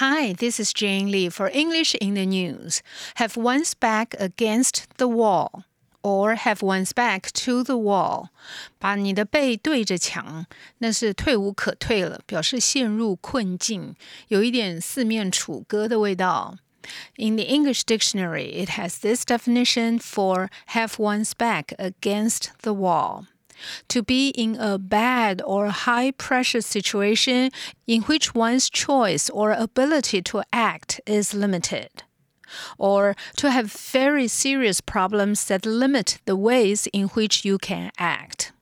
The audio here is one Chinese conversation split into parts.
Hi, this is Jane Lee for English in the News. Have one's back against the wall. Or have one's back to the wall，把你的背对着墙，那是退无可退了，表示陷入困境，有一点四面楚歌的味道。In the English dictionary, it has this definition for have one's back against the wall. To be in a bad or high pressure situation in which one's choice or ability to act is limited or to have very serious problems that limit the ways in which you can act.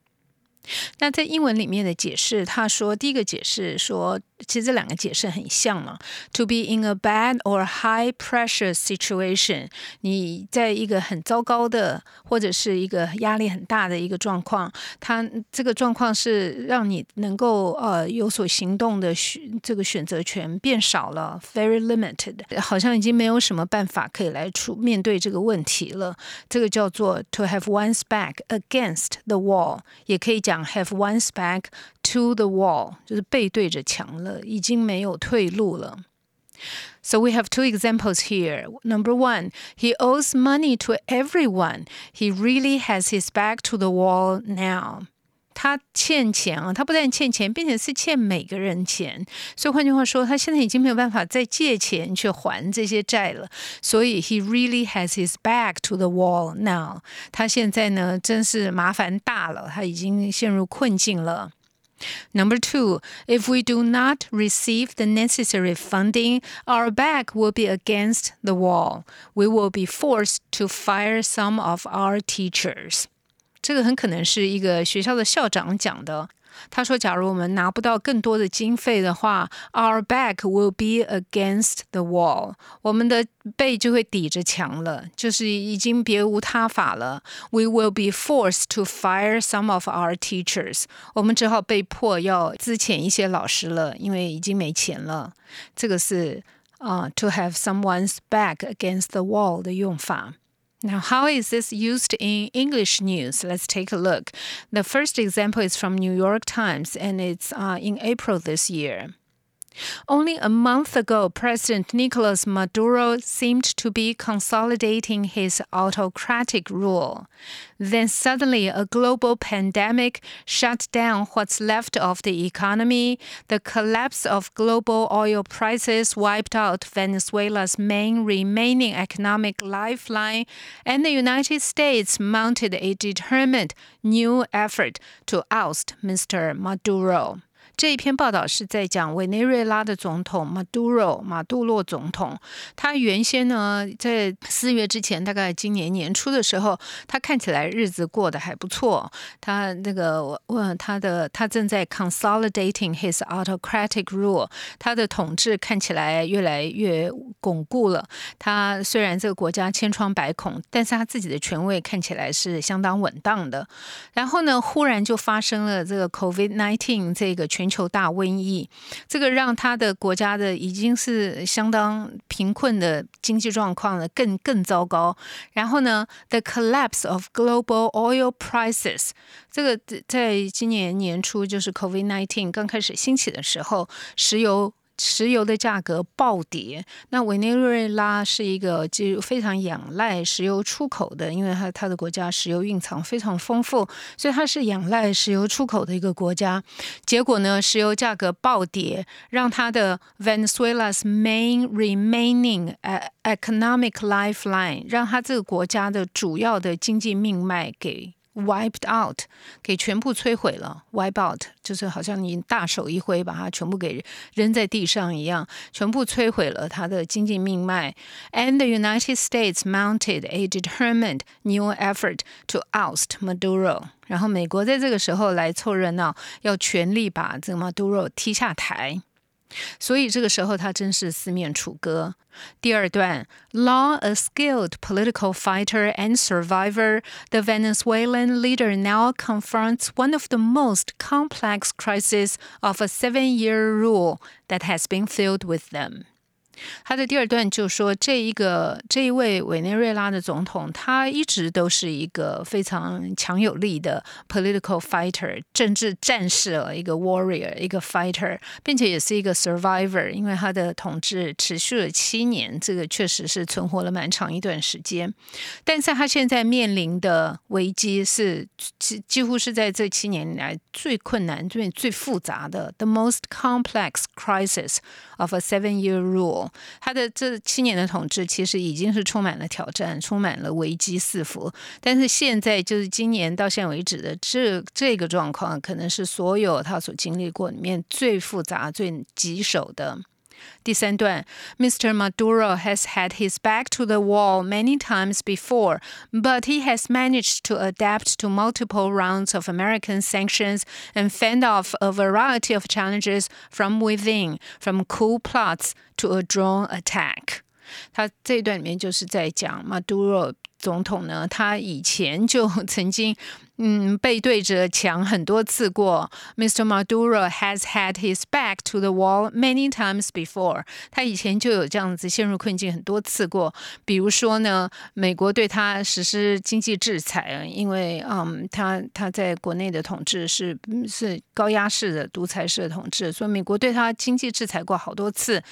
那在英文里面的解释，他说第一个解释说 其实这两个解释很像嘛。To be in a bad or high pressure situation，你在一个很糟糕的或者是一个压力很大的一个状况，它这个状况是让你能够呃有所行动的选这个选择权变少了，very limited，好像已经没有什么办法可以来处面对这个问题了。这个叫做 to have one's back against the wall，也可以讲 have one's back to the wall，就是背对着墙了， 已经没有退路了。So we have two examples here. Number one, he owes money to everyone. He really has his back to the wall now. 他欠钱啊，他不但欠钱，并且是欠每个人钱。所以换句话说，他现在已经没有办法再借钱去还这些债了。所以 he really has his back to the wall now。他现在呢，真是麻烦大了，他已经陷入困境了。 Number two, if we do not receive the necessary funding, our back will be against the wall. We will be forced to fire some of our teachers. 这个很可能是一个学校的校长讲的。 他说：“假如我们拿不到更多的经费的话，our back will be against the wall，我们的背就会抵着墙了，就是已经别无他法了。We will be forced to fire some of our teachers，我们只好被迫要资遣一些老师了，因为已经没钱了。这个是啊、，to have someone's back against the wall 的用法。” Now, how is this used in English news? Let's take a look. The first example is from New York Times, and it's uh, in April this year. Only a month ago, President Nicolas Maduro seemed to be consolidating his autocratic rule. Then suddenly, a global pandemic shut down what's left of the economy. The collapse of global oil prices wiped out Venezuela's main remaining economic lifeline, and the United States mounted a determined new effort to oust Mr. Maduro. 这一篇报道是在讲委内瑞拉的总统马杜罗马杜洛总统。他原先呢，在四月之前，大概今年年初的时候，他看起来日子过得还不错。他那个问他的，他正在 consolidating his autocratic rule，他的统治看起来越来越巩固了。他虽然这个国家千疮百孔，但是他自己的权位看起来是相当稳当的。然后呢，忽然就发生了这个 COVID nineteen 这个全球大瘟疫，这个让他的国家的已经是相当贫困的经济状况呢更更糟糕。然后呢，the collapse of global oil prices，这个在今年年初就是 COVID nineteen 刚开始兴起的时候，石油。石油的价格暴跌。那委内瑞拉是一个就非常仰赖石油出口的，因为它它的国家石油蕴藏非常丰富，所以它是仰赖石油出口的一个国家。结果呢，石油价格暴跌，让它的 Venezuela's main remaining economic lifeline，让它这个国家的主要的经济命脉给。Wiped out，给全部摧毁了。wipe out 就是好像你大手一挥，把它全部给扔在地上一样，全部摧毁了它的经济命脉。And the United States mounted a determined new effort to oust Maduro。然后美国在这个时候来凑热闹，要全力把这个 Maduro 踢下台。所以这个时候他真是四面楚歌。第二段，Long a skilled political fighter and survivor, the Venezuelan leader now confronts one of the most complex crises of a seven-year rule that has been filled with them. 他的第二段就说，这一个这一位委内瑞拉的总统，他一直都是一个非常强有力的 political fighter，政治战士了，一个 warrior，一个 fighter，并且也是一个 survivor，因为他的统治持续了七年，这个确实是存活了蛮长一段时间。但是他现在面临的危机是几几乎是在这七年来最困难、最最复杂的 the most complex crisis of a seven-year rule。他的这七年的统治其实已经是充满了挑战，充满了危机四伏。但是现在就是今年到现在为止的这这个状况，可能是所有他所经历过里面最复杂、最棘手的。第三段，Mr. Maduro has had his back to the wall many times before, but he has managed to adapt to multiple rounds of American sanctions and fend off a variety of challenges from within, from coup plots to a drone attack. 他这一段里面就是在讲马杜罗总统呢，他以前就曾经 嗯背对着墙很多次过。Mr. Maduro has had his back to the wall many times before。他以前就有这样子陷入困境很多次过。比如说呢，美国对他实施经济制裁，因为嗯，他他在国内的统治是是高压式的独裁式的统治，所以美国对他经济制裁过好多次。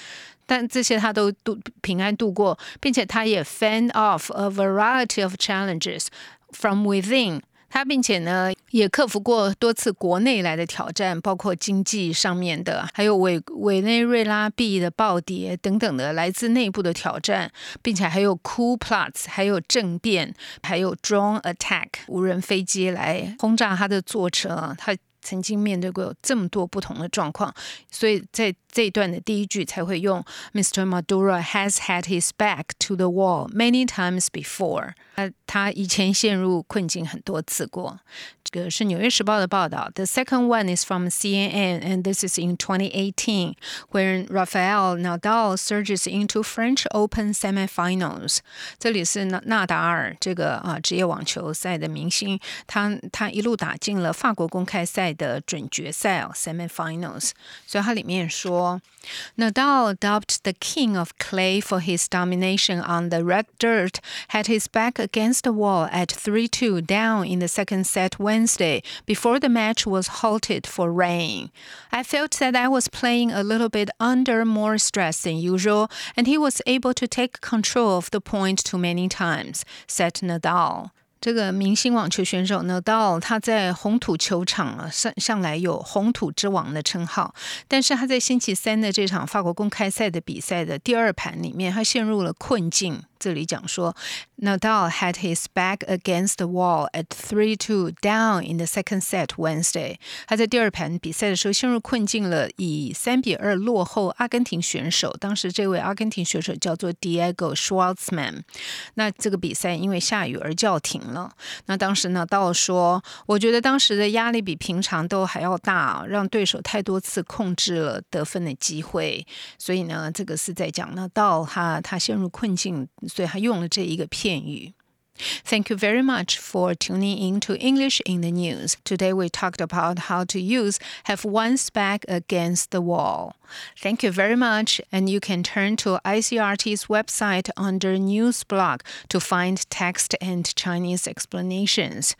但这些他都度平安度过，并且他也 fend off a variety of challenges from within。他并且呢也克服过多次国内来的挑战，包括经济上面的，还有委委内瑞拉币的暴跌等等的来自内部的挑战，并且还有 coup plots，还有政变，还有 drone attack 无人飞机来轰炸他的坐车，他。曾经面对过有这么多不同的状况，所以在这一段的第一句才会用 Mr. Maduro has had his back to the wall many times before。他他以前陷入困境很多次过。这个是《纽约时报》的报道。The second one is from CNN, and this is in 2018, when Rafael Nadal surges into French Open semifinals。这里是纳纳达尔这个啊职业网球赛的明星，他他一路打进了法国公开赛的准决赛哦，semifinals。所以它里面说，Nadal, dubbed the king of clay for his domination on the red dirt, had his back against the wall at 3-2 down in the second set when Wednesday before the match was halted for rain. I felt that I was playing a little bit under more stress than usual, and he was able to take control of the point too many times, said Nadal. 这个明星网球选手呢，到他在红土球场啊，上向来有“红土之王”的称号。但是他在星期三的这场法国公开赛的比赛的第二盘里面，他陷入了困境。这里讲说，Nadal had his back against the wall at three-two down in the second set Wednesday。他在第二盘比赛的时候陷入困境了，以三比二落后阿根廷选手。当时这位阿根廷选手叫做 Diego Schwartzman。那这个比赛因为下雨而叫停了。那当时呢，道说，我觉得当时的压力比平常都还要大，让对手太多次控制了得分的机会。所以呢，这个是在讲那道他他陷入困境。所以他用了这一个片语。Thank you very much for tuning in to English in the News. Today we talked about how to use have one's back against the wall. Thank you very much, and you can turn to ICRT's website under News blog to find text and Chinese explanations.